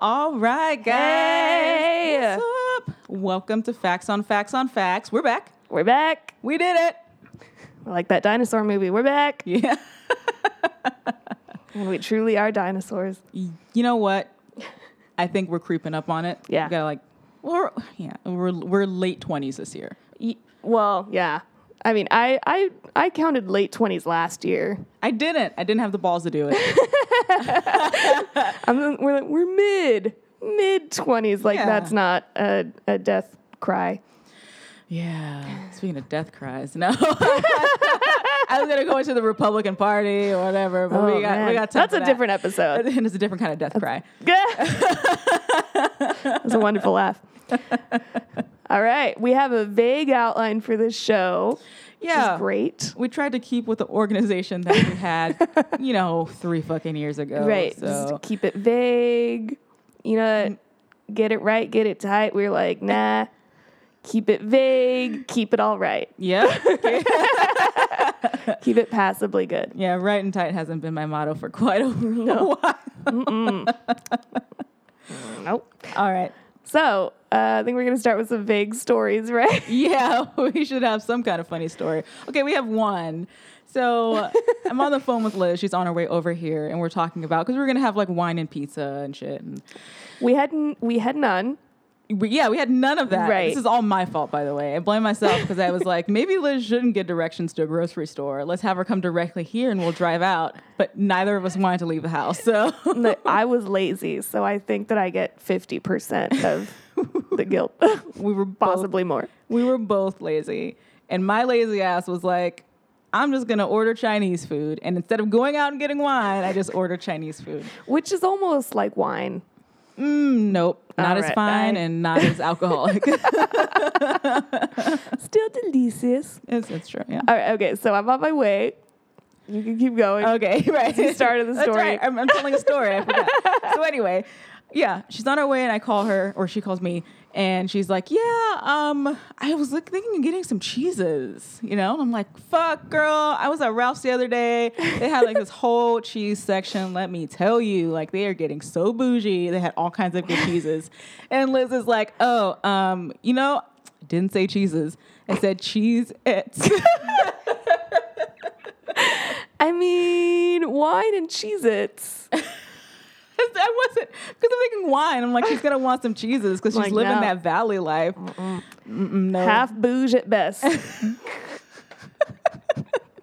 All right, guys. Hey. What's up? Welcome to Facts on Facts on Facts. We're back. We're back. We did it. Like that dinosaur movie. We're back. Yeah. We truly are dinosaurs. You know what? I think we're creeping up on it. Yeah. We gotta like, we're yeah, we're we're late twenties this year. Well, yeah. I mean, I, I, I counted late 20s last year. I didn't. I didn't have the balls to do it. I'm, we're, like, we're mid, mid 20s. Like, Yeah. that's not a, a death cry. yeah. Speaking of death cries, no. I was gonna go into the Republican Party or whatever, but Oh, we got man. we got time That's a that. different episode. And it's a different kind of death cry. That's a wonderful laugh. All right. We have a vague outline for this show. Which Yeah. is great. We tried to keep with the organization that we had, you know, three fucking years ago. Right. So Just keep it vague. You know, mm. get it right, get it tight. We're like, nah, keep it vague, keep it all right. yeah. Keep it passably good. Yeah, right and tight hasn't been my motto for quite a while. Nope. All right. So uh, I think we're going to start with some vague stories, right? Yeah, we should have some kind of funny story. Okay, we have one. So I'm on the phone with Liz. She's on her way over here, and we're talking about because we're gonna have like wine and pizza and shit. And We had n- we had none. We, yeah, we had none of that. Right. This is all my fault, by the way. I blame myself because I was like, maybe Liz shouldn't get directions to a grocery store. Let's have her come directly here, and we'll drive out. But neither of us wanted to leave the house, so I was lazy, so I think that I get fifty percent of the guilt, we were both possibly more. we were both lazy. And my lazy ass was like, I'm just gonna order Chinese food. And instead of going out and getting wine, I just order Chinese food. Which is almost like wine. Mm, nope. Not All as fine and not as alcoholic. Still delicious. it's, it's true, yeah. All right, okay, so I'm on my way. You can keep going. Okay, right. the start of the story. right. I'm, I'm telling a story. I forgot. so anyway, yeah, she's on her way, and I call her, or she calls me, and she's like, "Yeah, um, I was like thinking of getting some cheeses, you know." And I'm like, "Fuck, girl, I was at Ralph's the other day. They had like this whole cheese section. Let me tell you, like they are getting so bougie. They had all kinds of good cheeses." And Liz is like, "Oh, um, you know." I Didn't say cheeses. I said cheese its. I mean, wine and Cheez-Its. I wasn't because I'm thinking wine. I'm like, she's gonna want some cheeses because she's Like, living no. that valley life. Mm-mm, no. Half bouge at best.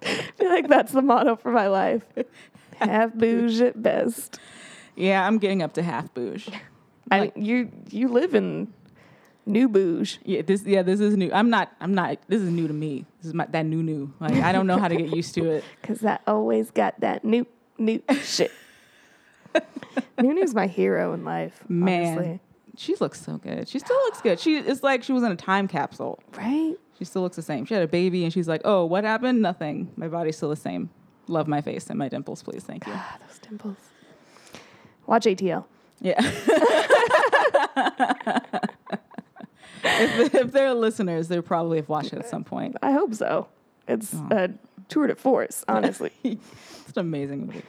I feel like that's the motto for my life. Half bouge at best. Yeah, I'm getting up to half bouge. I Like- you you live in new bouge. Yeah, this yeah, this is new. I'm not. I'm not. This is new to me. This is my that new new. Like I don't know how to get used to it. Cause I always got that new new shit. Nunu's my hero in life. Man, honestly. she looks so good. She still looks good. She it's like she was in a time capsule. Right? She still looks the same. She had a baby and she's like, oh, what happened? Nothing. My body's still the same. Love my face and my dimples, please. Thank you. Ah, those dimples. Watch ATL. Yeah. if, if they're listeners, they probably have watched it at some point. I hope so. It's a tour de force, honestly. It's an amazing movie.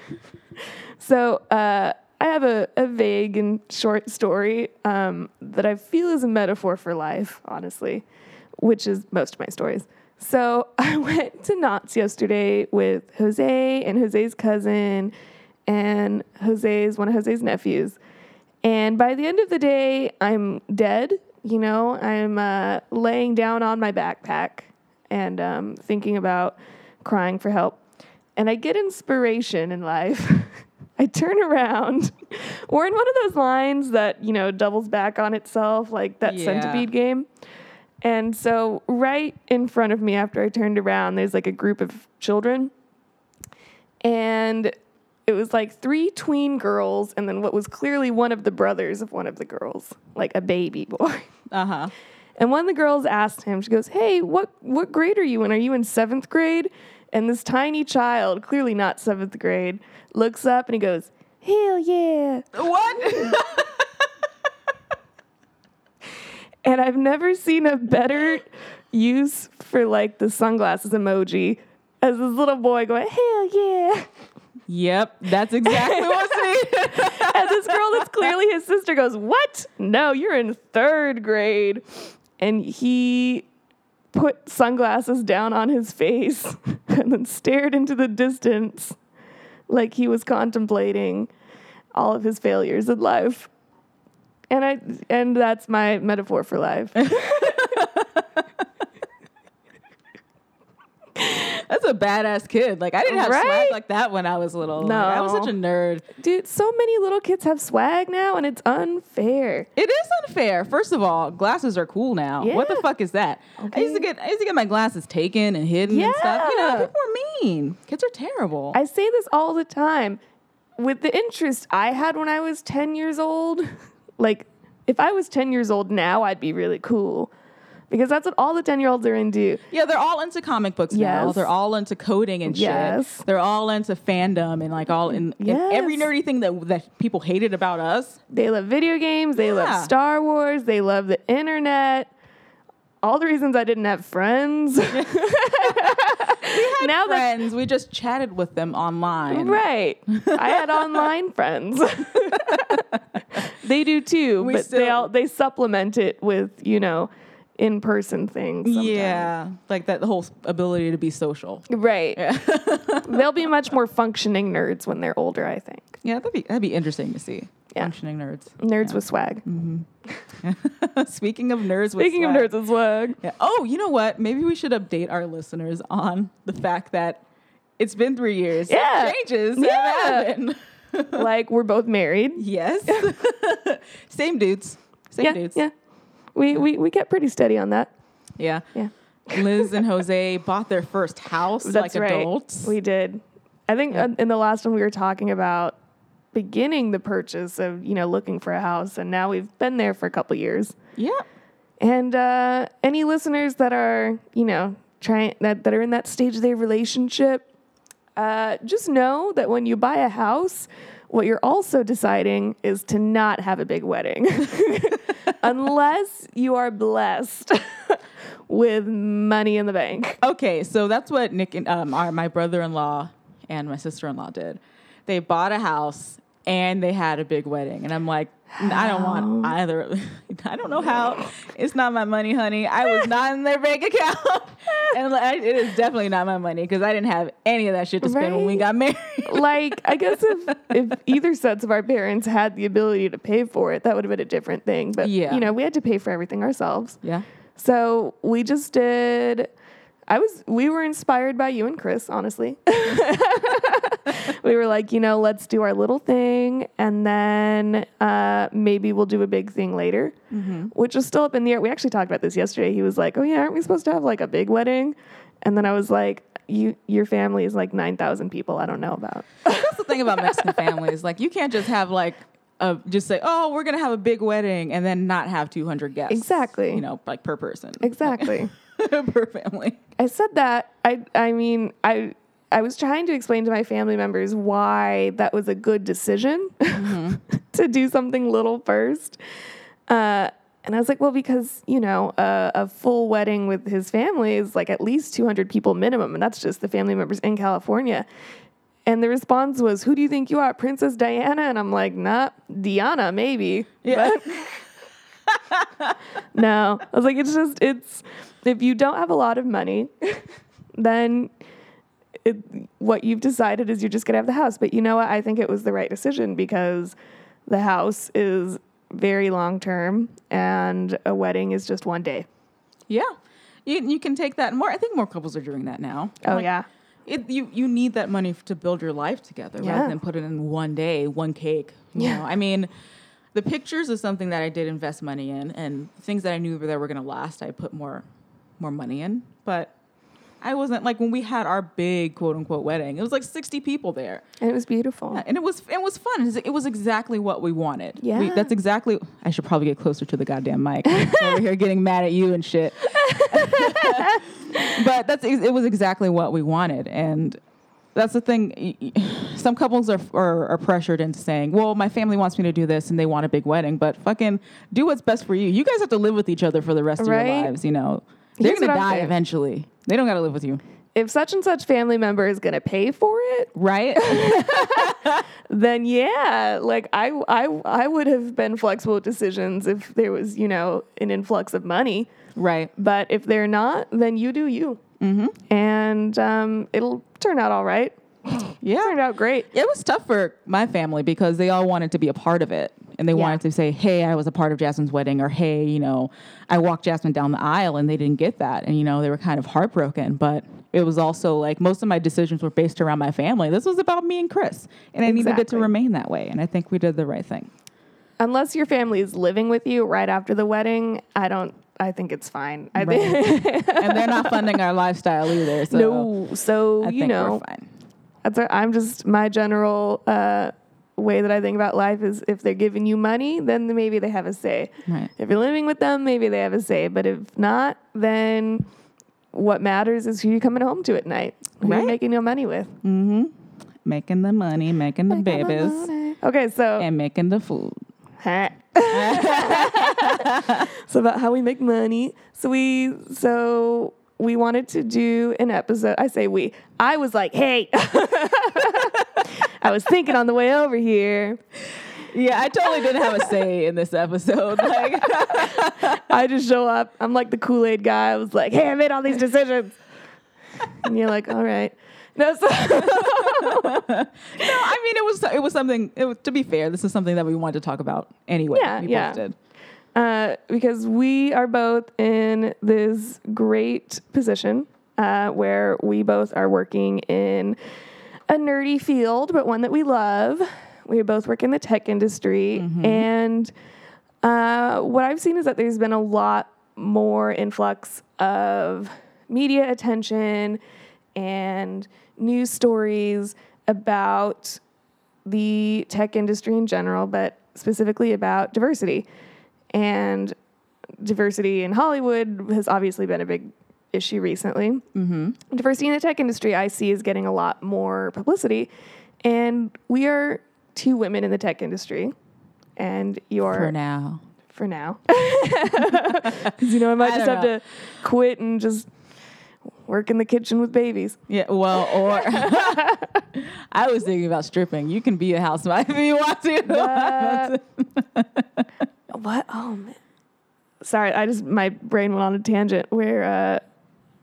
So uh, I have a, a vague and short story um, that I feel is a metaphor for life, honestly, which is most of my stories. So I went to Knott's yesterday with Jose and Jose's cousin and Jose's one of Jose's nephews. And by the end of the day, I'm dead. You know, I'm uh, laying down on my backpack and um, thinking about crying for help. And I get inspiration in life. I turn around. We're in one of those lines that, you know, doubles back on itself, like that Yeah. centipede game. And so, right in front of me, after I turned around, there's like a group of children. And it was like three tween girls, and then what was clearly one of the brothers of one of the girls, like a baby boy. Uh huh. And one of the girls asked him, she goes, Hey, what, what grade are you in? Are you in seventh grade? And this tiny child, clearly not seventh grade, looks up and he goes, Hell yeah. What? And I've never seen a better use for like the sunglasses emoji as this little boy going, Hell yeah. yep, that's exactly what's needed. And this girl that's clearly his sister goes, What? No, you're in third grade. And he put sunglasses down on his face and then stared into the distance like he was contemplating all of his failures in life. And I and that's my metaphor for life. That's a badass kid. Like I didn't have swag like that when I was little. Like, I was such a nerd. Dude, so many little kids have swag now and it's unfair. It is unfair. First of all, glasses are cool now. Yeah. What the fuck is that? I used to get I used to get my glasses taken and hidden and stuff. You know, people are mean. Kids are terrible. I say this all the time. With the interest I had when I was 10 years old, like if I was 10 years old now, I'd be really cool. Because that's what all the 10 year olds are into. yeah, they're all into comic books now. They're all into coding and shit. Yes. They're all into fandom and like all in and every nerdy thing that that people hated about us. They love video games, they Yeah. love Star Wars, they love the internet. All the reasons I didn't have friends. now that Friends, we just chatted with them online. Right. I had online friends. they do too, We but they all they supplement it with, you know, in-person things. sometimes. Yeah, like that whole ability to be social. Right. Yeah. They'll be much more functioning nerds when they're older, I think. Yeah, that'd be that'd be interesting to see. Yeah. Functioning nerds. Nerds with swag. Mm-hmm. Speaking of nerds, with Speaking of swag- nerds with swag. Yeah. Oh, you know what? Maybe we should update our listeners on the fact that it's been three years. Yeah. Changes Yeah. like we're both married. yes. Same dudes. Same yeah. dudes. Yeah. We, we we get pretty steady on that. Yeah. Yeah. Liz and Jose bought their first house That's like right. adults. We did. I think uh, in the last one we were talking about beginning the purchase of, you know, looking for a house and now we've been there for a couple years. yeah. And uh, any listeners that are, you know, trying that, that are in that stage of their relationship, uh, just know that when you buy a house, what you're also deciding is to not have a big wedding, unless you are blessed with money in the bank. Okay, so that's what Nick and um, our, my brother-in-law and my sister-in-law did. They bought a house and they had a big wedding, and I'm like, "N- I don't want either. Of, I don't know how. It's not my money, honey. I was not in their bank account, and like, it is definitely not my money because I didn't have any of that shit to spend when we got married. like I guess if if either sets of our parents had the ability to pay for it, that would have been a different thing. But Yeah. you know, we had to pay for everything ourselves. yeah. So we just did. I was. We were inspired by you and Chris, honestly. we were like, you know, let's do our little thing, and then uh, maybe we'll do a big thing later, which is still up in the air. We actually talked about this yesterday. He was like, "Oh yeah, aren't we supposed to have like a big wedding?" And then I was like, "You, your family is like nine thousand people. I don't know about." That's the thing about Mexican families. Like, you can't just have like. A, just say, oh, we're gonna have a big wedding, and then not have 200 guests. Exactly. You know, like per person. exactly. per family. I said that. I I mean, I I was trying to explain to my family members why that was a good decision to do something little first. Uh, and I was like, well, because you know, a, a full wedding with his family is like at least 200 people minimum, and that's just the family members in California. And the response was, "Who do you think you are, Princess Diana?" And I'm like, "Not Diana, maybe." Yeah. But no, I was like, it's just it's if you don't have a lot of money, then it, what you've decided is you're just gonna have the house. But you know what? I think it was the right decision because the house is very long term, and a wedding is just one day. Yeah. You, you can take that more. I think more couples are doing that now. Oh Like, yeah, It, you, you need that money to build your life together Yeah. rather than put it in one day, one cake. You Yeah. know? I mean, the pictures is something that I did invest money in, and things that I knew that were going to last, I put more, more money in. But I wasn't like when we had our big quote unquote wedding. It was like sixty people there, and it was beautiful. and it was it was fun. It was, exactly what we wanted. We- Yeah. that's exactly. I should probably get closer to the goddamn mic over here, getting mad at you and shit. but that's it was exactly what we wanted, and that's the thing. Some couples are, are are pressured into saying, "Well, my family wants me to do this, and they want a big wedding." But fucking do what's best for you. You guys have to live with each other for the rest of your lives. You know, they're Here's gonna die eventually. They don't got to live with you. if such and such family member is going to pay for it, Right? then yeah, like I, I, I would have been flexible with decisions if there was, you know, an influx of money. right. But if they're not, then you do you. Mm-hmm. And um, it'll turn out all right. Yeah. It Turned out great. It was tough for my family because they all wanted to be a part of it. And they Yeah. wanted to say, hey, I was a part of Jasmine's wedding, or hey, you know, I walked Jasmine down the aisle and they didn't get that. And, you know, they were kind of heartbroken. But it was also like most of my decisions were based around my family. This was about me and Chris. And I needed it to remain that way. And I think we did the right thing. Unless your family is living with you right after the wedding, I don't. I think it's fine. I Right. think and they're not funding our lifestyle either. So no. So I you think know. That's our, I'm just my general uh, way that I think about life is if they're giving you money, then maybe they have a say. Right. If you're living with them, maybe they have a say. But if not, then what matters is who you're coming home to at night, who Right. you're making your money with. Mm-hmm. Making the money, making the babies, Okay, so and making the food. so about how we make money. So we so we wanted to do an episode. I say we. I was like, hey. I was thinking on the way over here. Yeah, I totally didn't have a say in this episode. Like, I just show up. I'm like the Kool Aid guy. I was like, hey, I made all these decisions. And you're like, all right. No, so No, I mean it was it was something. It was, to be fair, this is something that we wanted to talk about anyway. Yeah, we yeah. Did. uh, because we are both in this great position uh, where we both are working in a nerdy field, but one that we love. We both work in the tech industry, and uh, what I've seen is that there's been a lot more influx of media attention and news stories about the tech industry in general, but specifically about diversity. And diversity in Hollywood has obviously been a big issue recently. Mm-hmm. Diversity in the tech industry, I see, is getting a lot more publicity. And we are two women in the tech industry. And you're For now. for now. you know, I might I just have know. to quit and just work in the kitchen with babies. Yeah. Well, or I was thinking about stripping. You can be a housewife if you want to. What? Oh man. Sorry, I just my brain went on a tangent where uh,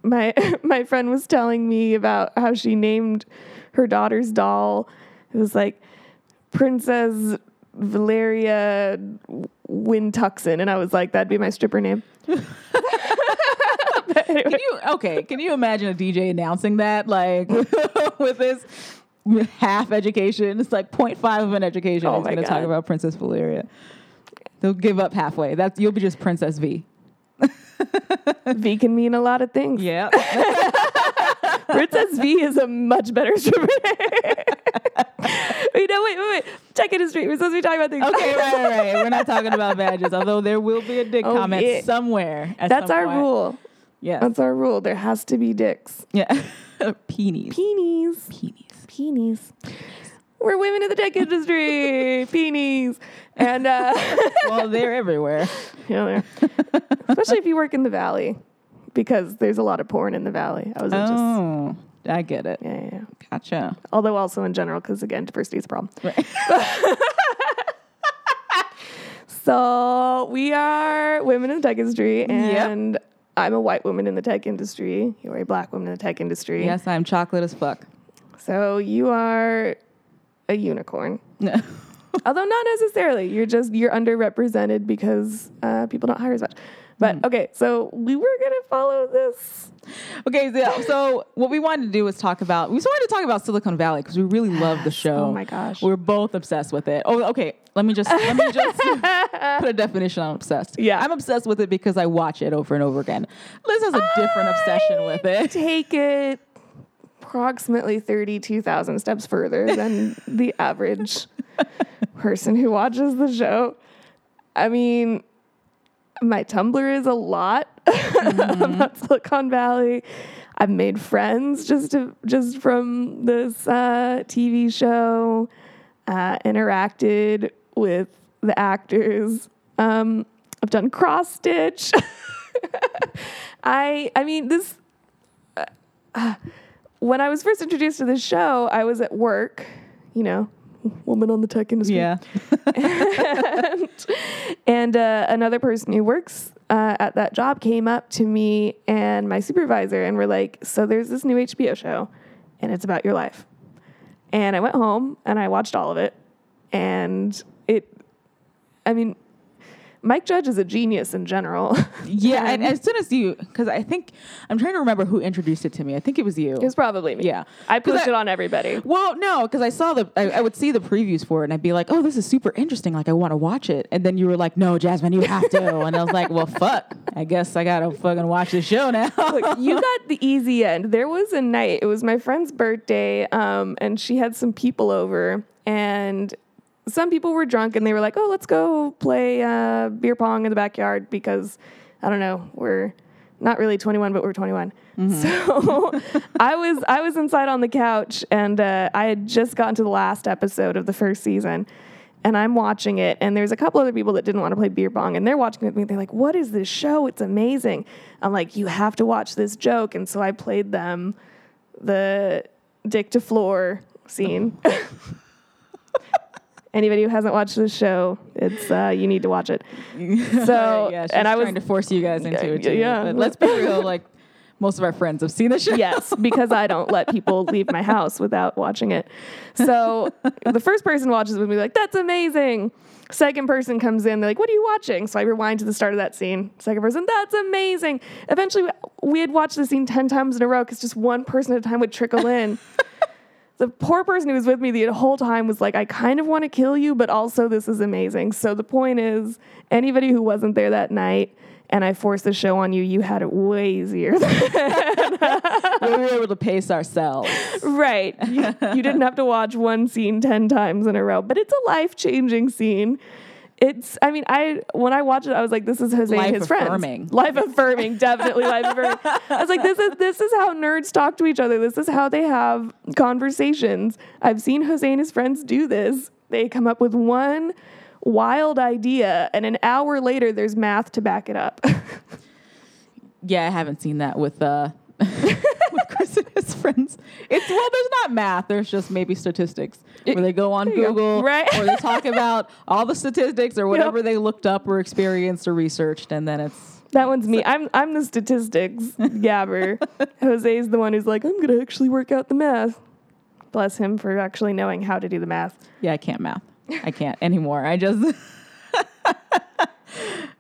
my my friend was telling me about how she named her daughter's doll. It was like Princess Valeria Wintuxin, and I was like, that'd be my stripper name. Can you okay? Can you imagine a DJ announcing that like with this half education? It's like 0.5 of an education. Oh He's going to talk about Princess Valeria. They'll give up halfway. That's you'll be just Princess V. V can mean a lot of things. Yeah. Princess V is a much better stripper wait, no, wait, wait, wait. Tech industry. We're supposed to be talking about things. Okay, right, right, right. We're not talking about badges, although there will be a dick Oh, comment yeah. somewhere. at That's some our point. rule. Yeah. That's our rule. There has to be dicks. yeah. Peenies. Peenies. Peenies. Peenies. We're women in the tech industry. Peenies. And uh Well, they're everywhere. yeah, they're- especially if you work in the valley. Because there's a lot of porn in the valley. I was just Oh, I get it. yeah, yeah, yeah. Gotcha. Although also in general, because again, diversity is a problem. Right. So we are women in the tech industry, and I'm a white woman in the tech industry. You're a black woman in the tech industry. Yes, I'm chocolate as fuck. So you are a unicorn. No. Although not necessarily. You're just you're underrepresented because uh, people don't hire as much. But Hmm. okay, so we were gonna follow this. Okay, so, so what we wanted to do was talk about. We just wanted to talk about Silicon Valley because we really love the show. Oh my gosh. we're both obsessed with it. Oh, okay. Let me just let me just put a definition on obsessed. Yeah. I'm obsessed with it because I watch it over and over again. Liz has a different obsession with it. Take it approximately thirty-two thousand steps further than the average person who watches the show. I mean, my Tumblr is a lot about Silicon Valley. I've made friends just to, just from this uh, TV show. Uh, interacted with the actors. Um, I've done cross stitch. I I mean this. uh, when I was first introduced to this show, I was at work, you know, woman on the tech industry. Yeah. and and uh, another person who works uh, at that job came up to me and my supervisor and were like, "So there's this new HBO show, and it's about your life." And I went home and I watched all of it, and it, I mean, Mike Judge is a genius in general. Yeah, and as soon as you, because I think I'm trying to remember who introduced it to me. I think it was you. it was probably me. Yeah. I pushed I- it on everybody. Well, no, because I saw the, I, I would see the previews for it, and I'd be like, "Oh, this is super interesting. Like, I want to watch it." And then you were like, "No, Jasmine, you have to." and I was like, "Well, fuck. I guess I gotta fucking watch the show now." you got the easy end. There was a night, it was my friend's birthday, um, and she had some people over, and some people were drunk and they were like, oh, let's go play uh, beer pong in the backyard because, I don't know, we're not really 21, but we're 21. So I was I was inside on the couch and uh, I had just gotten to the last episode of the first season. And I'm watching it, and there's a couple other people that didn't want to play beer pong, and they're watching with me. They're like, "What is this show? It's amazing!" I'm like, "You have to watch this joke." And so I played them the dick to floor scene. Anybody who hasn't watched this show, it's uh, you need to watch it. So, yeah, she's and I was trying to force you guys into it. Too. Yeah. But let's be real. Like, most of our friends have seen the show. yes, because I don't let people leave my house without watching it. So the first person watches it with me, like, that's amazing. Second person comes in, they're like, what are you watching? So I rewind to the start of that scene. Second person, that's amazing. Eventually, we- we had watched the scene 10 times in a row because just one person at a time would trickle in. The poor person who was with me the whole time was like, I kind of want to kill you, but also this is amazing. So the point is, anybody who wasn't there that night, and I forced the show on you, you had it way easier we were able to pace ourselves. Right. You, you didn't have to watch one scene 10 times in a row, but it's a life changing scene. It's, I mean, I, when I watched it, I was like, this is Jose and his Life-affirming. friends. Life affirming, definitely life affirming. I was like, this is, this is how nerds talk to each other. This is how they have conversations. I've seen Jose and his friends do this. They come up with one wild idea, and an hour later, there's math to back it up. Yeah, I haven't seen that with uh with Chris and his friends. It's well, there's not math. There's just maybe statistics where they go on you go. Google Right. or they talk about all the statistics or whatever they looked up or experienced or researched, and then it's That one's me. I'm I'm the statistics gabber. Jose's the one who's like, I'm gonna actually work out the math. Bless him for actually knowing how to do the math. yeah, I can't math. I can't anymore. I just.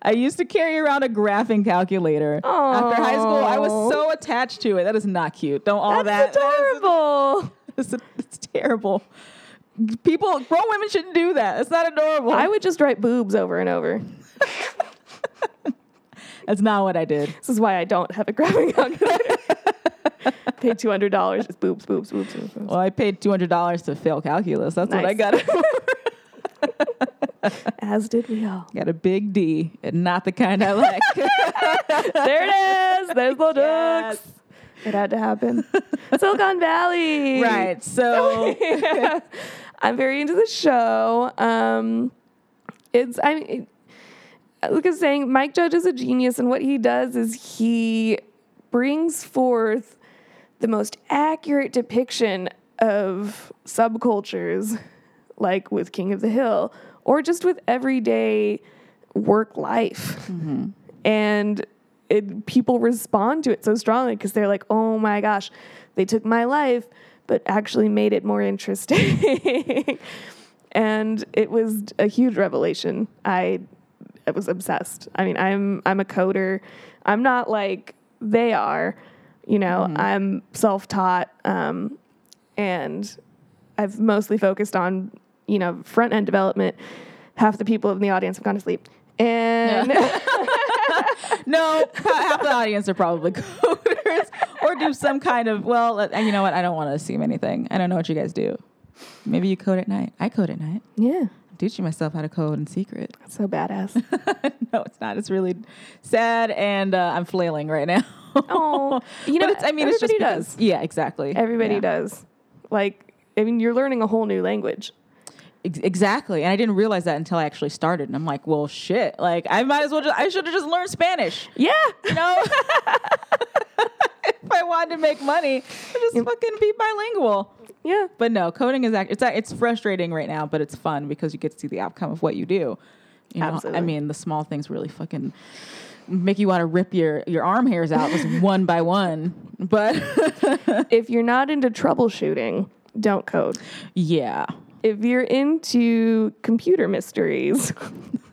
I used to carry around a graphing calculator after high school. I was so attached to it. That is not cute. Don't all That's that. adorable. It's, it's terrible. People, grown women shouldn't do that. It's not adorable. I would just write boobs over and over. That's not what I did. This is why I don't have a graphing calculator. Pay two hundred dollars. Just boobs, boobs, boobs, boobs. boobs. Well, I paid two hundred dollars to fail calculus. That's what I Nice. got. As did we all. got a big D, and not the kind I like. There it is. There's the Yes. ducks. It had to happen. Silicon Valley. right. So I'm very into the show. Um, it's I mean, it, like I was saying, Mike Judge is a genius, and what he does is he brings forth the most accurate depiction of subcultures, like with King of the Hill, or just with everyday work life, and it, people respond to it so strongly because they're like, "Oh my gosh, they took my life." But actually made it more interesting. and it was a huge revelation. I, I was obsessed. I mean, I'm I'm a coder. I'm not like they are. You know, I'm self-taught, um, and I've mostly focused on you know front end development. Half the people in the audience have gone to sleep, and no, half the audience are probably coders or do some kind of. Well, and you know what? I don't want to assume anything. I don't know what you guys do. Maybe you code at night. I code at night. yeah, I'm teaching myself how to code in secret. so badass. no, it's not. It's really sad, and uh, I'm flailing right now. Oh, you know, it's, I mean, it's just everybody because- does. Yeah, exactly. Everybody Yeah. does. Like, I mean, you're learning a whole new language. Ex- Exactly. And I didn't realize that until I actually started. And I'm like, well, shit. Like, I might as well just, I should have just learned Spanish. Yeah. You know? if I wanted to make money, I just fucking be bilingual. Yeah. But no, coding is act- it's it's frustrating right now, but it's fun because you get to see the outcome of what you do. You know, I mean, the small things really fucking make you want to rip your your arm hairs out just one by one. But If you're not into troubleshooting, don't code. yeah, If you're into computer mysteries,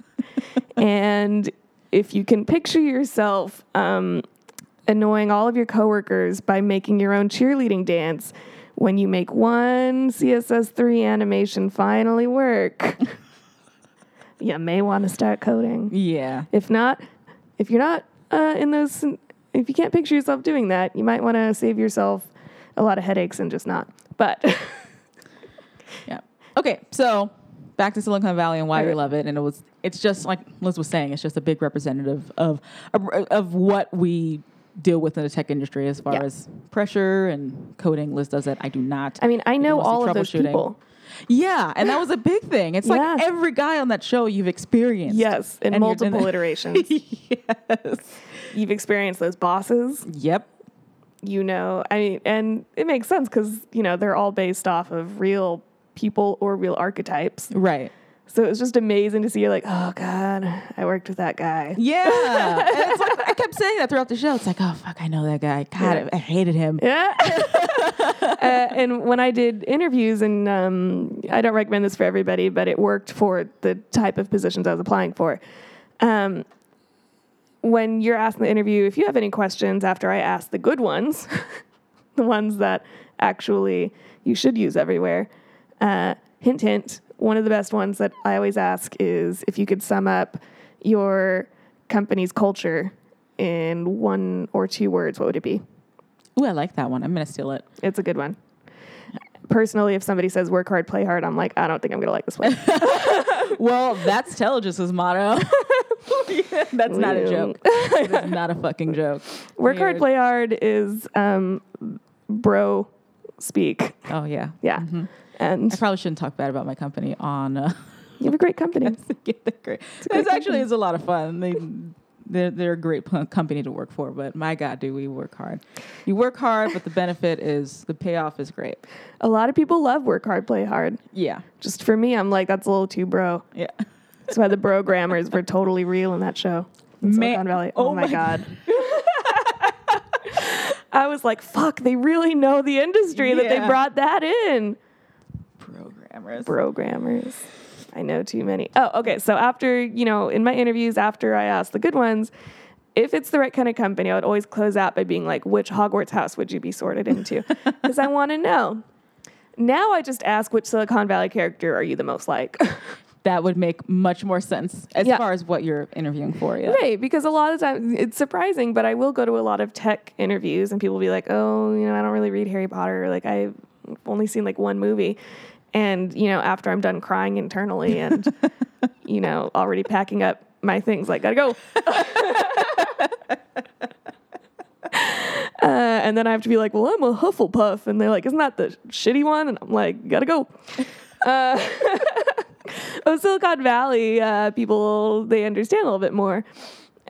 and if you can picture yourself um, annoying all of your coworkers by making your own cheerleading dance when you make one CSS3 animation finally work, you may want to start coding. yeah, If not, if you're not uh, in those, if you can't picture yourself doing that, you might want to save yourself a lot of headaches and just not. But yeah. Okay, so back to Silicon Valley and why we love it, and it was it's just like Liz was saying, it's just a big representative of of, what we deal with in the tech industry as far Yeah. as pressure and coding. Liz does it. I do not. I mean, I know all of those people. Yeah, and that was a big thing. It's like every guy on that show you've experienced. Yes, in multiple iterations. yes. You've experienced those bosses. Yep. You know, I mean, and it makes sense because you know they're all based off of real people or real archetypes. Right. So it was just amazing to see. You're like, oh god, I worked with that guy. Yeah. and it's like I kept saying that throughout the show. It's like, oh fuck, I know that guy. God, Yeah. I, I hated him. Yeah. uh, and when I did interviews, and um, I don't recommend this for everybody, but it worked for the type of positions I was applying for. Um, when you're asked in the interview, if you have any questions after I ask the good ones, the ones that actually you should use everywhere, uh, hint, hint, one of the best ones that I always ask is if you could sum up your company's culture in one or two words, what would it be? Ooh, I like that one. I'm gonna steal it. It's a good one. Personally, if somebody says work hard, play hard, I'm like, I don't think I'm gonna like this one. Well, that's Tellus's motto. that's not a joke. that's not a fucking joke. work hard, play hard is um, bro speak. Oh yeah. Yeah. And I probably shouldn't talk bad about my company on. Uh, you have a great company. yeah, great. It's actually is a lot of fun. They they're they're a great p- company to work for. But my God, do we work hard? You work hard, but the benefit is the payoff is great. A lot of people love work hard, play hard. Yeah. Just for me, I'm like, that's a little too bro. Yeah. That's why the brogrammers were totally real in that show. in Man- Silicon Valley. Oh, oh my my God. I was like, fuck, they really know the industry that they brought that in. Programmers. programmers. I know too many. Oh, okay. So after, you know, in my interviews, after I asked the good ones, if it's the right kind of company, I would always close out by being like, which Hogwarts house would you be sorted into? Because I want to know. Now I just ask, which Silicon Valley character are you the most like? That would make much more sense as Yeah. far as what you're interviewing for. Yeah. right. Because a lot of times it's surprising, but I will go to a lot of tech interviews and people will be like, oh, you know, I don't really read Harry Potter. Like, I've only seen like one movie. And, you know, after I'm done crying internally and, you know, already packing up my things, like, gotta go. Uh, and then I have to be like, well, I'm a Hufflepuff. And they're like, isn't that the shitty one? And I'm like, gotta go. Uh, oh, Silicon Valley uh, people, they understand a little bit more.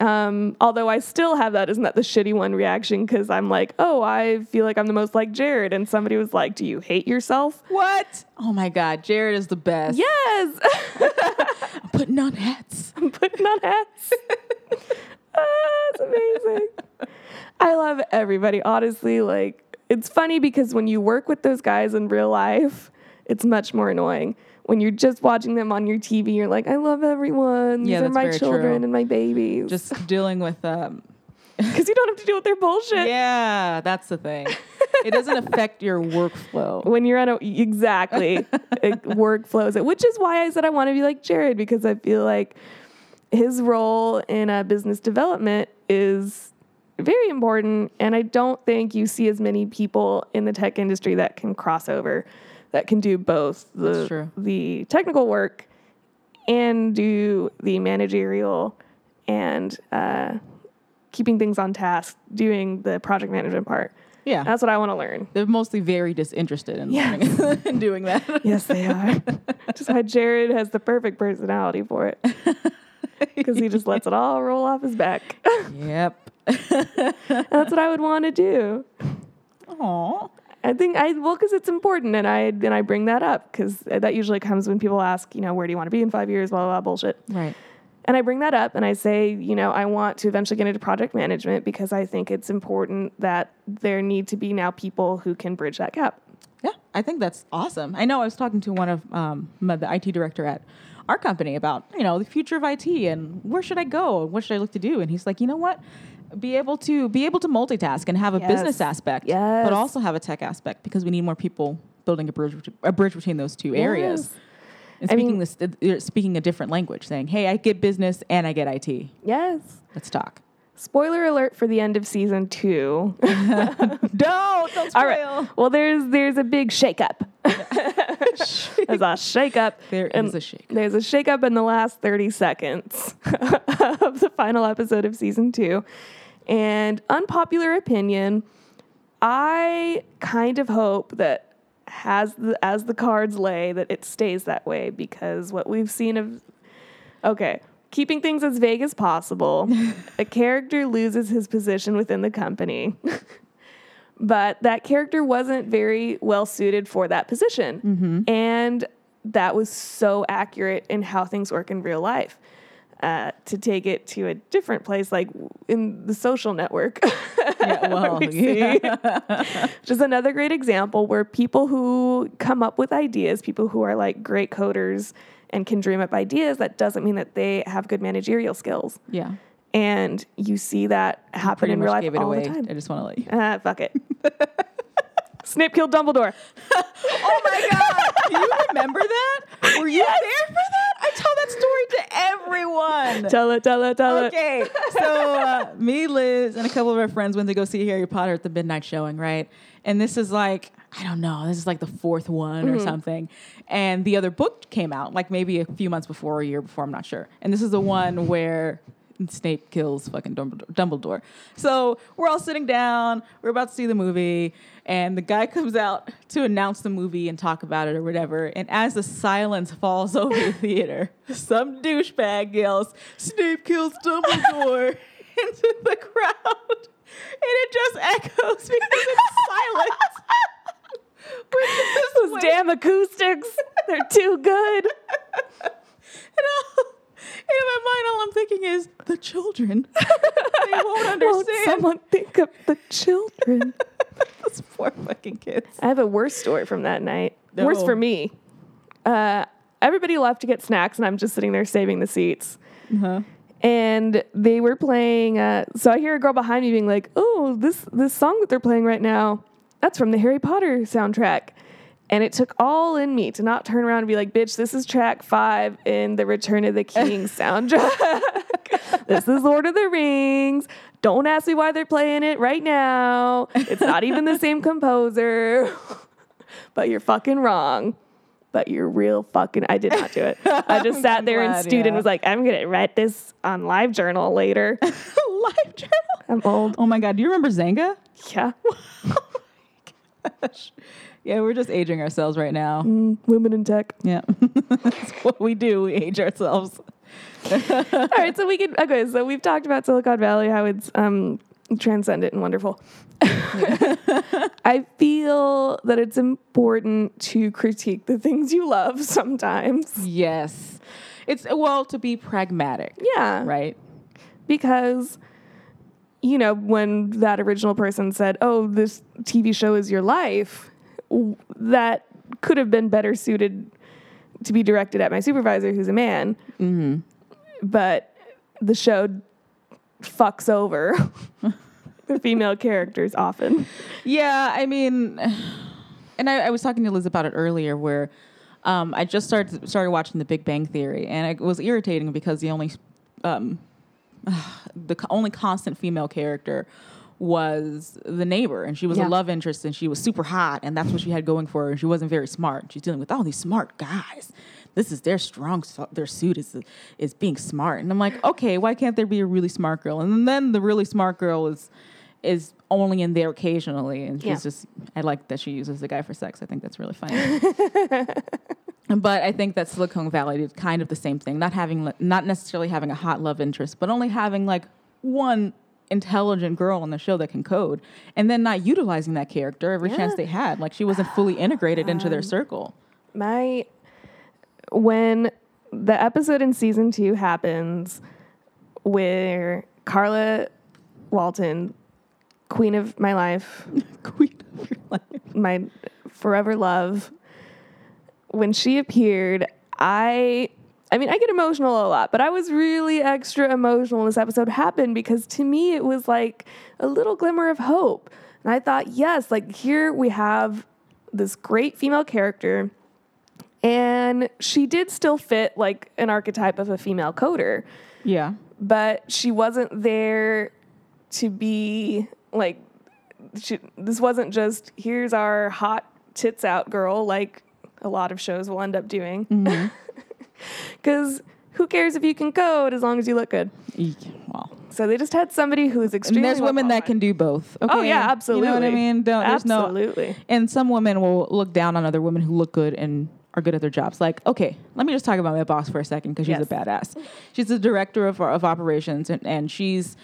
Um, although I still have that, isn't that the shitty one reaction? Because I'm like, oh, I feel like I'm the most like Jared. And somebody was like, do you hate yourself? What? Oh my God, Jared is the best. Yes. I'm putting on hats. I'm putting on hats. ah, it's amazing. I love everybody. Honestly, like it's funny because when you work with those guys in real life, it's much more annoying. When you're just watching them on your TV, you're like, I love everyone. These Yeah, are my children true. and my babies. Just dealing with um, because you don't have to deal with their bullshit. Yeah, that's the thing. It doesn't affect your workflow. When you're on a exactly it workflows it, which is why I said I want to be like Jared because I feel like his role in uh, business development is very important, and I don't think you see as many people in the tech industry that can cross over, that can do both the the technical work and do the managerial and uh, keeping things on task, doing the project management part. Yeah. That's what I want to learn. They're mostly very disinterested in Yes. learning and doing that. Yes, they are. just why Jared has the perfect personality for it. Because he just lets it all roll off his back. Yep. That's what I would want to do. Aw. I think I well because it's important, and I and I bring that up because that usually comes when people ask, you know, where do you want to be in five years, blah blah, blah bullshit. Right. And I bring that up and I say, you know, I want to eventually get into project management because I think it's important that there need to be now people who can bridge that gap. Yeah, I think that's awesome. I know I was talking to one of um, my, the IT director at our company about you know the future of IT and where should I go and what should I look to do, and he's like, you know what, be able to be able to multitask and have a Yes. business aspect, Yes. but also have a tech aspect because we need more people building a bridge a bridge between those two areas. Yes. And I speaking mean- this, uh, speaking a different language, saying, "Hey, I get business and I get IT. Yes. Let's talk." Spoiler alert for the end of season two. don't don't All right. Well, there's there's a big shakeup. there's a shakeup. There is a shake. There's a shakeup in the last 30 seconds of the final episode of season two. And unpopular opinion, I kind of hope that has the as the cards lay that it stays that way because what we've seen of okay, keeping things as vague as possible, a character loses his position within the company. but that character wasn't very well suited for that position. And that was so accurate in how things work in real life. Uh, to take it to a different place, like in the social network. Yeah, well, we yeah. Just another great example where people who come up with ideas, people who are like great coders and can dream up ideas, that doesn't mean that they have good managerial skills. yeah. And you see that happen in real life all away. the time. I just want to let you. Ah, fuck it. Snape killed Dumbledore. Oh my god! Do you remember that? Were you there for that? I tell that story to everyone. Tell it, tell it, tell it. Okay, so uh, me, Liz, and a couple of our friends went to go see Harry Potter at the midnight showing, right? And this is like, I don't know, this is like the fourth one or mm-hmm. something. And the other book came out, like maybe a few months before or a year before, I'm not sure. And this is the one where Snape kills fucking Dumbledore. Dumbledore. So we're all sitting down, we're about to see the movie, and the guy comes out to announce the movie and talk about it or whatever. And as the silence falls over the theater, some douchebag yells, Snape kills Dumbledore into the crowd. And it just echoes because it's silent. Those way- damn acoustics. They're too good. And all, in my mind, all I'm thinking is the children. they won't Won't understand. someone think of the children? Those poor fucking kids. I have a worse story from that night. Worse for me. Uh, everybody left to get snacks, and I'm just sitting there saving the seats. Uh-huh. And they were playing. Uh, so I hear a girl behind me being like, "Oh, this this song that they're playing right now, that's from the Harry Potter soundtrack." And it took all in me to not turn around and be like, "Bitch, this is track five in the Return of the King soundtrack. this is Lord of the Rings. Don't ask me why they're playing it right now. It's not even the same composer. but you're fucking wrong. But you're real fucking. I did not do it. I just sat there and glad, stewed and yeah. was like, I'm gonna write this on Live Journal later. Live journal. I'm old. Oh my god, do you remember Xanga? Yeah. Yeah, we're just aging ourselves right now. Mm, women in tech. Yeah. That's what we do. We age ourselves. All right, so we can. Okay, so we've talked about Silicon Valley, how it's um, transcendent and wonderful. I feel that it's important to critique the things you love sometimes. Yes. It's well to be pragmatic, Yeah. right? Because, you know, when that original person said, oh, this TV show is your life, that could have been better suited to be directed at my supervisor, who's a man. Mm-hmm. But the show fucks over the female characters often. Yeah, I mean, and I, I was talking to Liz about it earlier, where um, I just started started watching The Big Bang Theory, and it was irritating because the only um, the only constant female character was the neighbor, and she was Yeah. a love interest, and she was super hot, and that's what she had going for her. And she wasn't very smart. She's dealing with all these smart guys. This is their strong, their suit is is being smart, and I'm like, okay, why can't there be a really smart girl? And then the really smart girl is is only in there occasionally, and she's Yeah. just. I like that she uses the guy for sex. I think that's really funny. But I think that Silicon Valley did kind of the same thing, not having, not necessarily having a hot love interest, but only having like one intelligent girl on the show that can code and then not utilizing that character every chance they had. Like she wasn't fully integrated into their um, circle. my when the episode in season two happens where Carla Walton, queen of my life, queen of your life. my forever love, when she appeared, I I mean, I get emotional a lot, but I was really extra emotional when this episode happened because to me it was like a little glimmer of hope. And I thought, yes, like here we have this great female character and she did still fit like an archetype of a female coder, yeah but she wasn't there to be like she, this wasn't just here's our hot tits out girl like a lot of shows will end up doing mm-hmm. because who cares if you can code as long as you look good well so they just had somebody who is was and extremely there's women that can do both oh, okay Oh, yeah, absolutely. you know what i absolutely. mean Don't, there's no absolutely and some women will look down on other women who look good and are good at their jobs. Like, okay, let me just talk about my boss for a second because she's Yes. a badass. She's the director of, of operations, and, and she's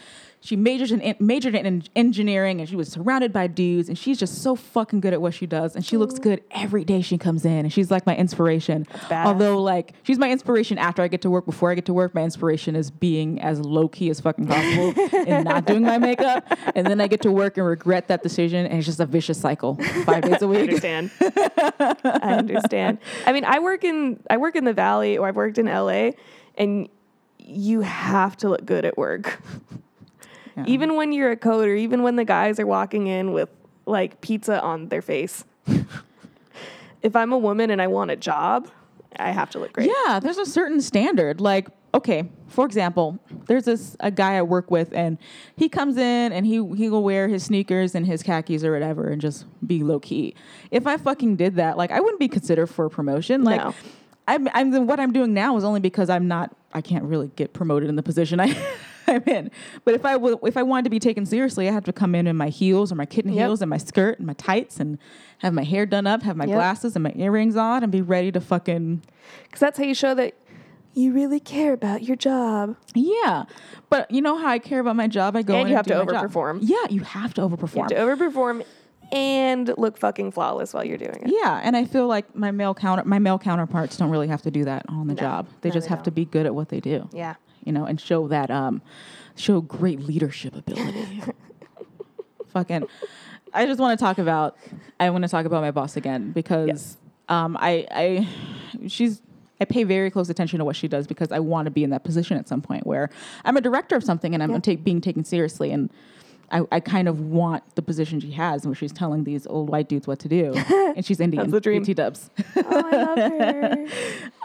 she majored in majored in engineering, and she was surrounded by dudes, and she's just so fucking good at what she does, and she looks good every day she comes in, and she's like my inspiration. Although, like, she's my inspiration after I get to work. Before I get to work, my inspiration is being as low key as fucking possible and not doing my makeup, and then I get to work and regret that decision, and it's just a vicious cycle, five days a I week. I understand. I understand. I mean, I work in I work in the Valley, or I've worked in LA, and you have to look good at work. Yeah. Even when you're a coder, even when the guys are walking in with like pizza on their face. if I'm a woman and I want a job, I have to look great. Yeah, there's a certain standard. Like, okay, for example, there's this a guy I work with, and he comes in and he he will wear his sneakers and his khakis or whatever, and just be low key. If I fucking did that, like, I wouldn't be considered for a promotion. Like, No. I'm, I'm what I'm doing now is only because I'm not. I can't really get promoted in the position I. I'm in, but if I w- if I wanted to be taken seriously, I have to come in in my heels or my kitten Yep. heels and my skirt and my tights and have my hair done up, have my Yep. glasses and my earrings on, and be ready to fucking Because that's how you show that you really care about your job. Yeah, but you know how I care about my job. I go And you have do to overperform. Yeah, you have to overperform. You have to overperform and look fucking flawless while you're doing it. yeah, and I feel like my male counter my male counterparts don't really have to do that on the No, job. They no, just they have to don't. be good at what they do. Yeah. You know, and show that um show great leadership ability. Fucking I just want to talk about I want to talk about my boss again because Yes. um I I she's I pay very close attention to what she does because I want to be in that position at some point where I'm a director of something and I'm Yeah. take, being taken seriously and I, I kind of want the position she has where she's telling these old white dudes what to do and she's Indian. That's the dream. BT dubs. Oh, I love her.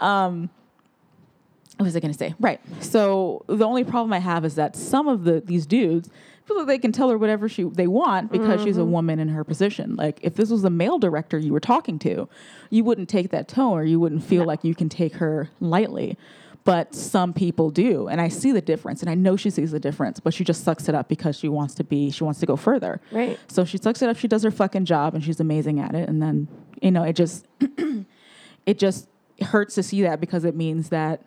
what was I going to say? Right. So the only problem I have is that some of the these dudes feel like they can tell her whatever she they want because she's a Mm-hmm. woman in her position. Like if this was a male director you were talking to, you wouldn't take that tone or you wouldn't feel like you can take her lightly. But some people do, and I see the difference, and I know she sees the difference. But she just sucks it up because she wants to be, she wants to go further. Right. So she sucks it up. She does her fucking job, and she's amazing at it. And then, you know, it just, it just hurts to see that because it means that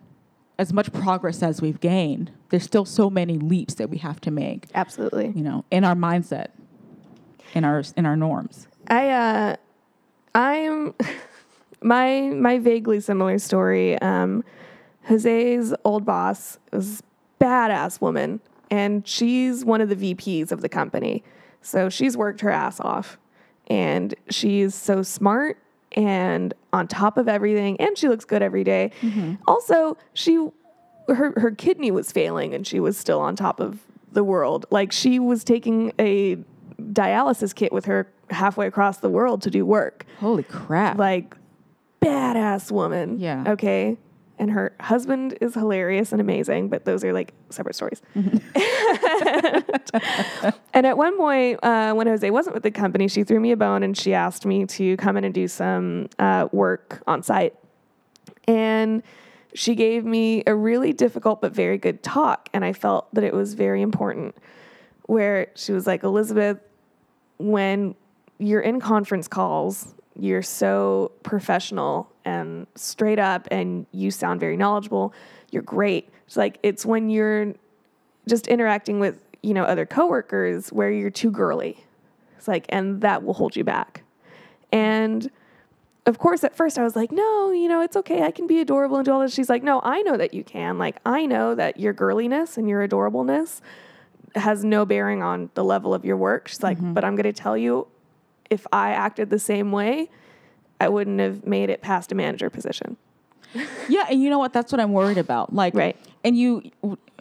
as much progress as we've gained, there's still so many leaps that we have to make, Absolutely. you know, in our mindset, in our in our norms. I uh I'm my my vaguely similar story. Um Jose's old boss was a badass woman and she's one of the VPs of the company. So she's worked her ass off and she's so smart and on top of everything and she looks good every day. Mm-hmm. Also, she her her kidney was failing and she was still on top of the world. Like she was taking a dialysis kit with her halfway across the world to do work. Holy crap! Like badass woman. Yeah. Okay. And her husband is hilarious and amazing, but those are like separate stories. and at one point, uh, when Jose wasn't with the company, she threw me a bone and she asked me to come in and do some uh, work on site. And she gave me a really difficult but very good talk. And I felt that it was very important. Where she was like, Elizabeth, when you're in conference calls, you're so professional and straight up and you sound very knowledgeable. You're great. It's like it's when you're just interacting with you know, other coworkers where you're too girly. It's like, and that will hold you back. And of course, at first I was like, no, you know, it's okay. I can be adorable and do all this. She's like, no, I know that you can. Like, I know that your girliness and your adorableness has no bearing on the level of your work. She's like, mm-hmm. but I'm going to tell you, if I acted the same way, I wouldn't have made it past a manager position. Yeah, and you know what? That's what I'm worried about. Like, Right. And you,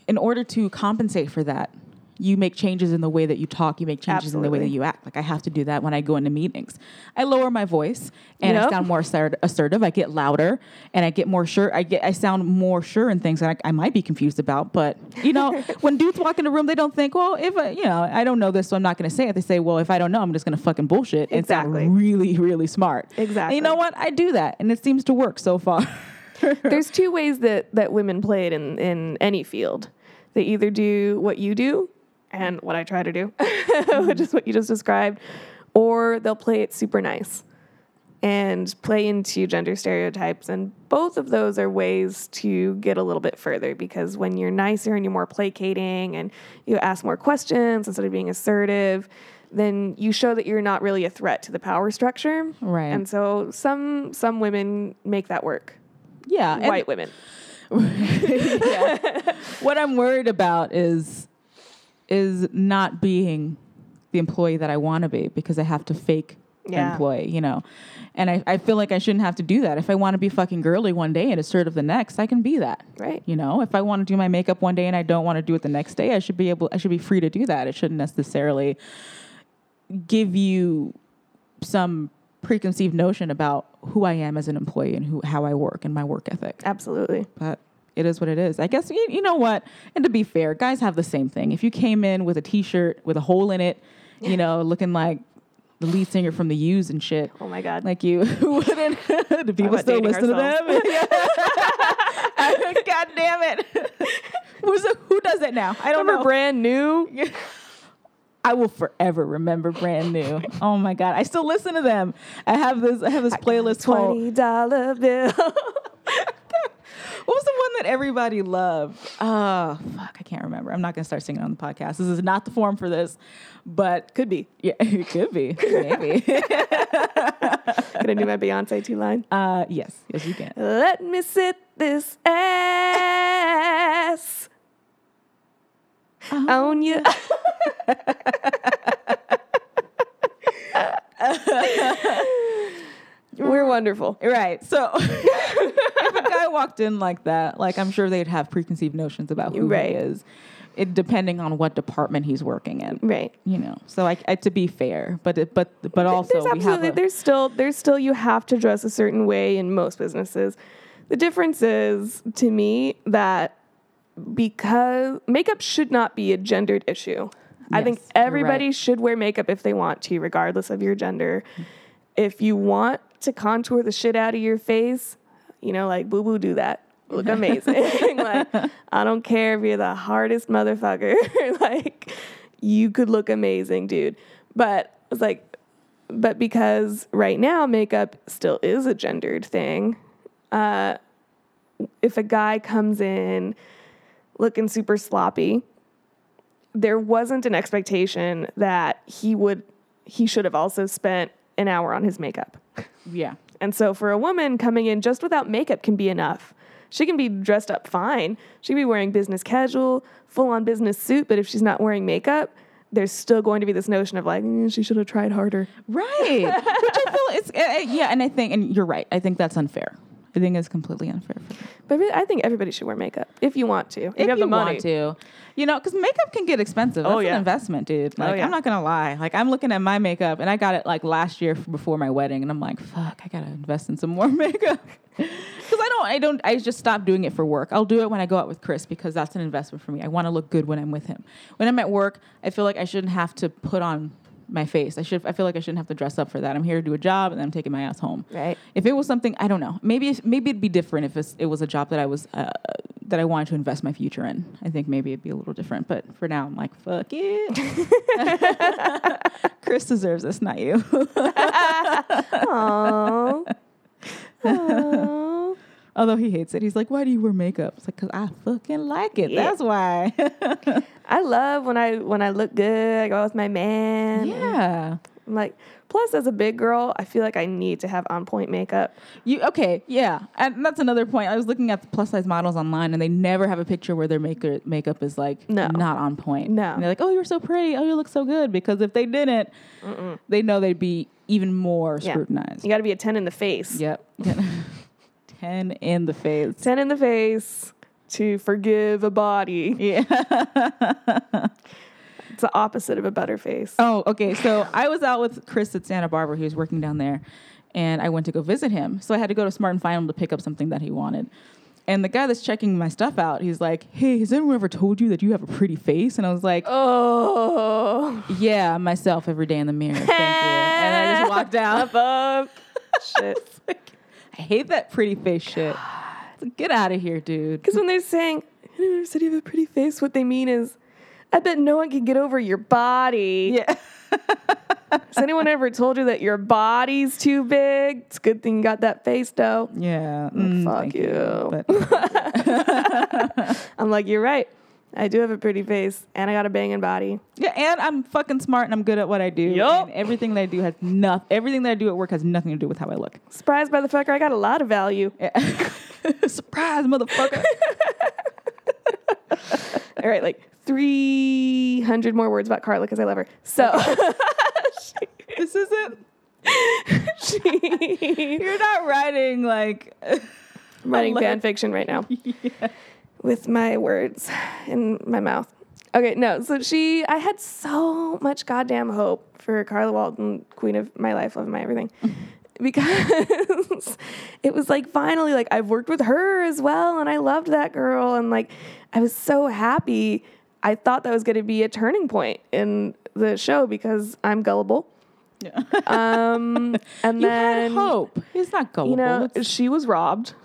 in order to compensate for that, you make changes in the way that you talk. You make changes in the way that you act. Like I have to do that when I go into meetings. I lower my voice and I sound more assert- assertive. I get louder and I get more sure. I get. I sound more sure in things that I, I might be confused about. But you know, when dudes walk in the room, they don't think, well, if I, you know, I don't know this, so I'm not going to say it. They say, well, if I don't know, I'm just going to fucking bullshit and Exactly. sound really, really smart. And Exactly. you know what? I do that, and it seems to work so far. There's two ways that, that women play it in, in any field. They either do what you do and what I try to do, which mm-hmm. is what you just described, or they'll play it super nice and play into gender stereotypes. And both of those are ways to get a little bit further because when you're nicer and you're more placating and you ask more questions instead of being assertive, then you show that you're not really a threat to the power structure. Right. And so some some women make that work. yeah, and- White women. Yeah. what I'm worried about is is not being the employee that I want to be because I have to fake Yeah. employee, you know. And I, I feel like I shouldn't have to do that. If I want to be fucking girly one day and assertive the next, I can be that. Right. You know, if I want to do my makeup one day and I don't want to do it the next day, I should be able I should be free to do that. It shouldn't necessarily give you some preconceived notion about who I am as an employee and who how I work and my work ethic Absolutely. but it is what it is. I guess you, you know what. And to be fair, guys have the same thing. If you came in with a T-shirt with a hole in it, you know, looking like the lead singer from the Used and shit, Oh my God. like you wouldn't. do people still listen to them? God damn it! Who's a, who does it now? I don't Remember know. brand new? I will forever remember brand new. Oh my god, I still listen to them. I have this. I have this playlist called Twenty dollar bill. What was the one that everybody loved? Oh, fuck, I can't remember. I'm not going to start singing on the podcast. This is not the forum for this, but Could be. yeah, it could be. Maybe. Gonna do my Beyonce two line. uh, yes, yes, you can. Let me sit this ass on you. We're wonderful. Right. So if a guy walked in like that, like I'm sure they'd have preconceived notions about who Right. he is, it, depending on what department he's working in. Right. You know, so I, I to be fair, but it, but but also there's we have absolutely a, there's still there's still you have to dress a certain way in most businesses. The difference is to me that because makeup should not be a gendered issue. I think everybody right. should wear makeup if they want to, regardless of your gender. If you want to contour the shit out of your face, you know, like boo boo, do that. Look amazing. like, I don't care if you're the hardest motherfucker. like, you could look amazing, dude. But it's like, but because right now makeup still is a gendered thing, uh, if a guy comes in looking super sloppy, there wasn't an expectation that he would he should have also spent an hour on his makeup. yeah. And so for a woman coming in just without makeup can be enough. She can be dressed up fine. She can be wearing business casual, full on business suit, but if she's not wearing makeup, there's still going to be this notion of like, "Mm, she should have tried harder. Right. Which I feel uh, uh, yeah, and I think and you're right. I think that's unfair. I think it's completely unfair. But really, I think everybody should wear makeup if you want to. If, If you have the money. want to, you know, because makeup can get expensive. Oh, that's Oh, yeah. an investment, dude. Oh, like, yeah. I'm not gonna lie. Like, I'm looking at my makeup, and I got it like last year before my wedding, and I'm like, fuck, I gotta invest in some more makeup. Because I don't, I don't, I just stopped doing it for work. I'll do it when I go out with Chris because that's an investment for me. I want to look good when I'm with him. When I'm at work, I feel like I shouldn't have to put on my face. I should. I feel like I shouldn't have to dress up for that. I'm here to do a job, and then I'm taking my ass home. Right. If it was something, I don't know. Maybe if- maybe it'd be different if it was a job that I was uh, that I wanted to invest my future in. I think maybe it'd be a little different. But for now, I'm like, fuck it. Chris deserves this, not you. Aww. Aww. Although he hates it, he's like, "Why do you wear makeup?" It's like, "Cause I fucking like it. Yeah. That's why." I love when I when I look good. I go out with my man. Yeah. I'm like, plus as a big girl, I feel like I need to have on point makeup. You okay? Yeah, and that's another point. I was looking at the plus size models online, and they never have a picture where their makeup makeup is like No. not on point. No. and they're like, "Oh, you're so pretty. Oh, you look so good." Because if they didn't, they know they'd be even more Yeah. scrutinized. You got to be a ten in the face. Yep. Ten in the face. Ten in the face to forgive a body. Yeah. It's the opposite of a better face. Oh, okay. So I was out with Chris at Santa Barbara. He was working down there, and I went to go visit him. So I had to go to Smart and Final to pick up something that he wanted. And the guy that's checking my stuff out, he's like, "Hey, has anyone ever told you that you have a pretty face?" And I was like, Oh. "Yeah, myself every day in the mirror. Thank you." And I just walked out. Shit. I hate that pretty face shit. Like, Get out of here, dude. Because when they're saying, anyone ever said you have a pretty face, what they mean is, I bet no one can get over your body. Yeah. Has anyone ever told you that your body's too big? It's a good thing you got that face, though. Yeah. mm, fuck thank you. But I'm like, you're right. I do have a pretty face, and I got a banging body. yeah, and I'm fucking smart and I'm good at what I do. Yup. And everything that I do has nothing. Everything that I do at work has nothing to do with how I look. Surprised by the fucker, I got a lot of value. Yeah. Surprise, motherfucker. All right, like 300 more words about Carla because I love her. So, oh, this isn't. she, You're not writing like. I'm writing fan fiction right now with my words in my mouth. Okay, no. So she, I had so much goddamn hope for Carla Walton, queen of my life, love of my everything, because it was like finally, like I've worked with her as well, and I loved that girl, and like I was so happy. I thought that was going to be a turning point in the show because I'm gullible. Yeah. Um, and you then had hope. It's not gullible. you know, It's- she was robbed.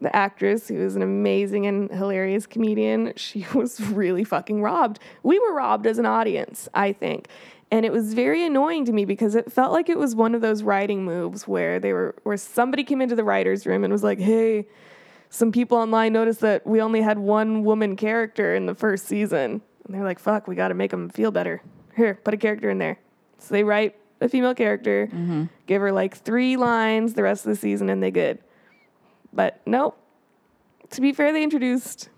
the actress, who is an amazing and hilarious comedian, she was really fucking robbed. We were robbed as an audience, I think. And it was very annoying to me because it felt like it was one of those writing moves where they were where somebody came into the writer's room and was like, hey, some people online noticed that we only had one woman character in the first season. And they're like, fuck, we gotta make them feel better. Here, put a character in there. So they write a female character, mm-hmm. give her like three lines the rest of the season, and they good. But nope. To be fair, they introduced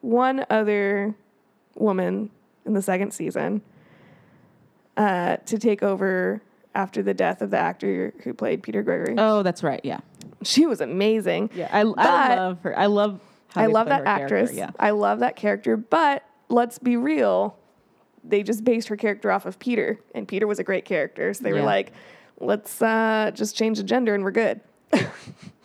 one other woman in the second season uh, to take over after the death of the actor who played Peter Gregory. oh, that's right. Yeah. She was amazing. Yeah. I, I love her. I love. I love that actress. Yeah. I love that character. But let's be real, they just based her character off of Peter, and Peter was a great character. So they were like, let's uh, just change the gender and we're good,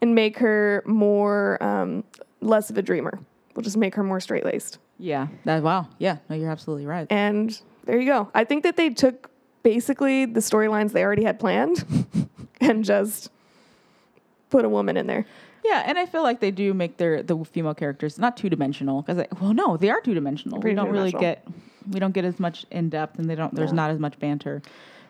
and make her more um, less of a dreamer. We'll just make her more straight laced. Yeah. That. Wow. Yeah. No, you're absolutely right. And there you go. I think that they took basically the storylines they already had planned and just put a woman in there. Yeah, and I feel like they do make their the female characters not two dimensional because well, no, they are two dimensional. We don't really get we don't get as much in depth, and they don't. There's No. not as much banter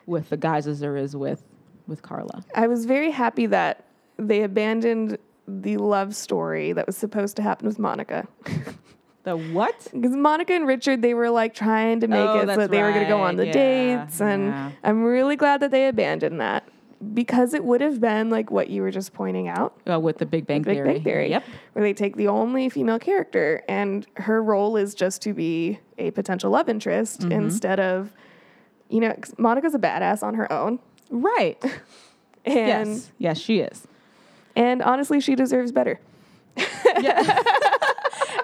with the guys as there is with with Carla. I was very happy that they abandoned the love story that was supposed to happen with Monica. The what? Because Monica and Richard, they were like trying to make Oh, it so that they were going to go on the. Yeah, dates. And yeah. I'm really glad that they abandoned that because it would have been like what you were just pointing out Uh, with the Big Bang Big Theory. Bang Theory, Yep. where they take the only female character and her role is just to be a potential love interest Mm-hmm. instead of, you know, 'cause Monica's a badass on her own. Right. And, yes. Yes, she is. And honestly, she deserves better.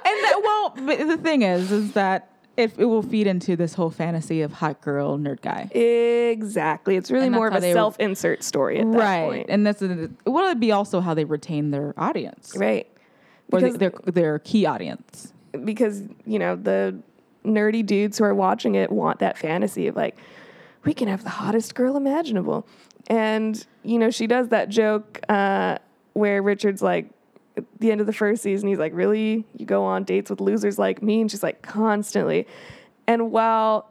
And that, well, but the thing is, is that if it will feed into this whole fantasy of hot girl nerd guy. Exactly. It's really And more of a self insert story at that right. point. And that's it would be also how they retain their audience right. or Because, their their key audience. because, you know, the nerdy dudes who are watching it want that fantasy of like, we can have the hottest girl imaginable. And, you know, she does that joke uh, where Richard's like, at the end of the first season, he's like, Really? You go on dates with losers like me? And she's like, Constantly. And while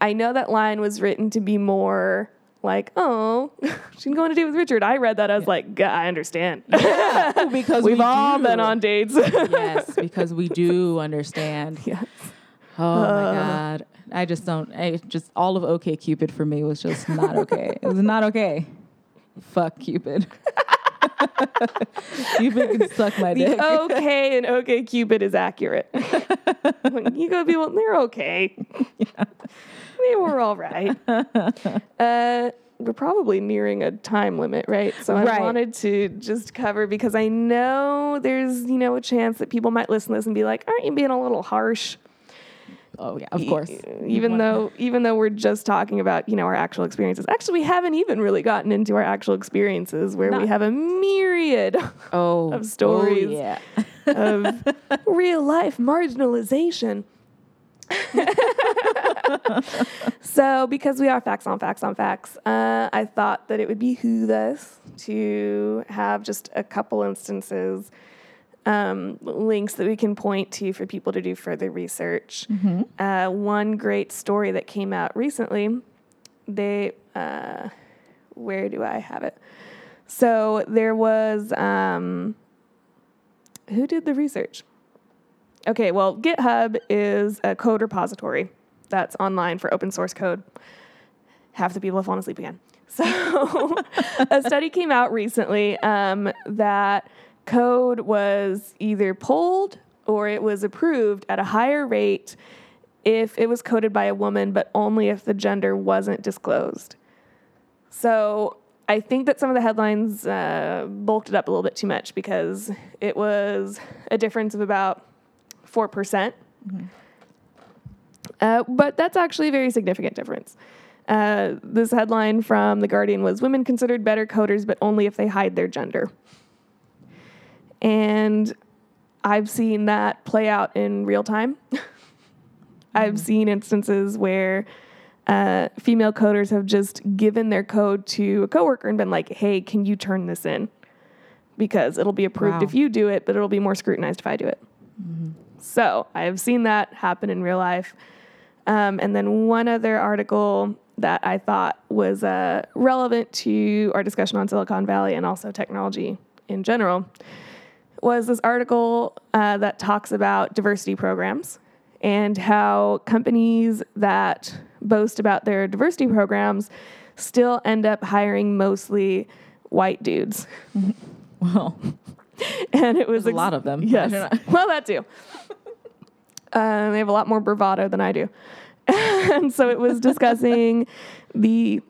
I know that line was written to be more like, oh, she's going to date with Richard. I read that I as like, "G- I understand. because We've we all do. been on dates. yes, because we do understand. yes. Oh my uh. god, I just don't. I just all of OK Cupid for me was just not okay. it was not okay. Fuck Cupid. Cupid can suck my dick. The okay and okay Cupid is accurate. You go people, they're okay. They were all right. Uh, we're probably nearing a time limit, right? So I Right. wanted to just cover because I know there's you know a chance that people might listen to this and be like, "Aren't you being a little harsh?" Oh yeah, of course. even What- though even though we're just talking about you know our actual experiences actually we haven't even really gotten into our actual experiences where we have a myriad oh of stories. Oh, yeah. of real life marginalization so because we are facts on facts on facts uh, i thought that it would behoove us to have just a couple instances um, links that we can point to for people to do further research. Uh, one great story that came out recently, they, uh, where do I have it? So there was, um, who did the research? Okay, well, GitHub is a code repository that's online for open source code. Half the people have fallen asleep again. So, a study came out recently um, that code was either pulled or it was approved at a higher rate if it was coded by a woman, but only if the gender wasn't disclosed. So, I think that some of the headlines uh, bulked it up a little bit too much because it was a difference of about 4%. Uh, but that's actually a very significant difference. Uh, this headline from The Guardian was Women considered better coders, but only if they hide their gender. And I've seen that play out in real time. I've seen instances where uh, female coders have just given their code to a coworker and been like, hey, can you turn this in? Because it'll be approved Wow. if you do it, but it'll be more scrutinized if I do it. So I have seen that happen in real life. Um, and then one other article that I thought was uh, relevant to our discussion on Silicon Valley and also technology in general was this article uh, that talks about diversity programs and how companies that boast about their diversity programs still end up hiring mostly white dudes. Well, And it was There's a lot of them. Yes. Well, that too. Uh, they have a lot more bravado than I do. and so it was discussing the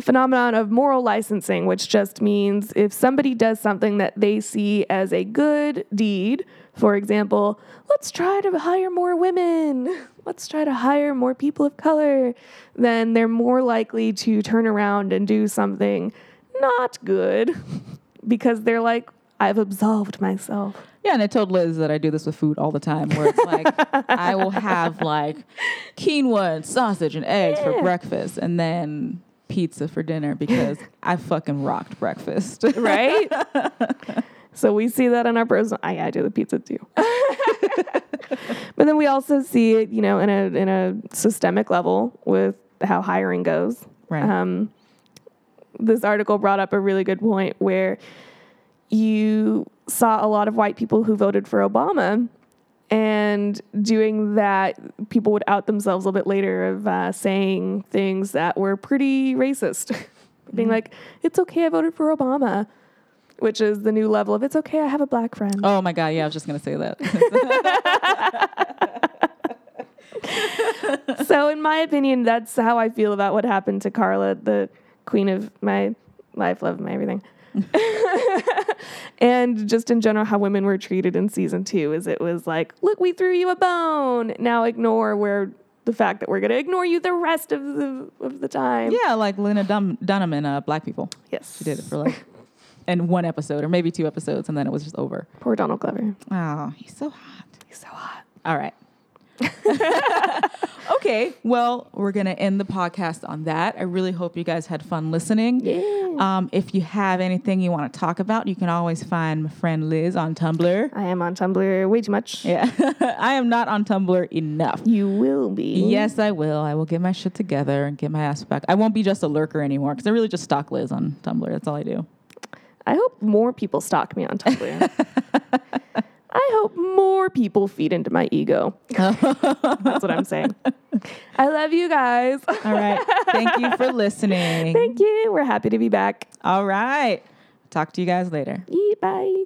phenomenon of moral licensing, which just means if somebody does something that they see as a good deed, for example, let's try to hire more women, let's try to hire more people of color, then they're more likely to turn around and do something not good because they're like, I've absolved myself. yeah, and I told Liz that I do this with food all the time, where it's like I will have like quinoa and sausage and eggs Yeah. for breakfast, and then pizza for dinner because I fucking rocked breakfast. right? so we see that in our personal. I, I do the pizza too. but then we also see it, you know, in a in a systemic level with how hiring goes. Right. Um, this article brought up a really good point where you saw a lot of white people who voted for Obama. And doing that, people would out themselves a little bit later of uh, saying things that were pretty racist. Being like, it's okay, I voted for Obama, which is the new level of it's okay, I have a black friend. oh my god, yeah, I was just gonna say that. so, in my opinion, that's how I feel about what happened to Carla, the queen of my life, love my everything. and just in general, how women were treated in season two is it was like, look, we threw you a bone. Now ignore where the fact that we're going to ignore you the rest of the of the time. yeah, like Lena Dun- Dunham in uh, Black People. Yes, She did it for like in one episode or maybe two episodes, and then it was just over. Poor Donald Glover. Oh, he's so hot. He's so hot. All right. okay. Well, we're going to end the podcast on that. I really hope you guys had fun listening. Yeah. Um, if you have anything you want to talk about, you can always find my friend Liz on Tumblr. I am on Tumblr way too much. Yeah. I am not on Tumblr enough. You will be. Yes, I will. I will get my shit together and get my ass back. I won't be just a lurker anymore because I really just stalk Liz on Tumblr. That's all I do. I hope more people stalk me on Tumblr. I hope more people feed into my ego. That's what I'm saying. I love you guys. All right. Thank you for listening. Thank you. We're happy to be back. All right. Talk to you guys later. Bye.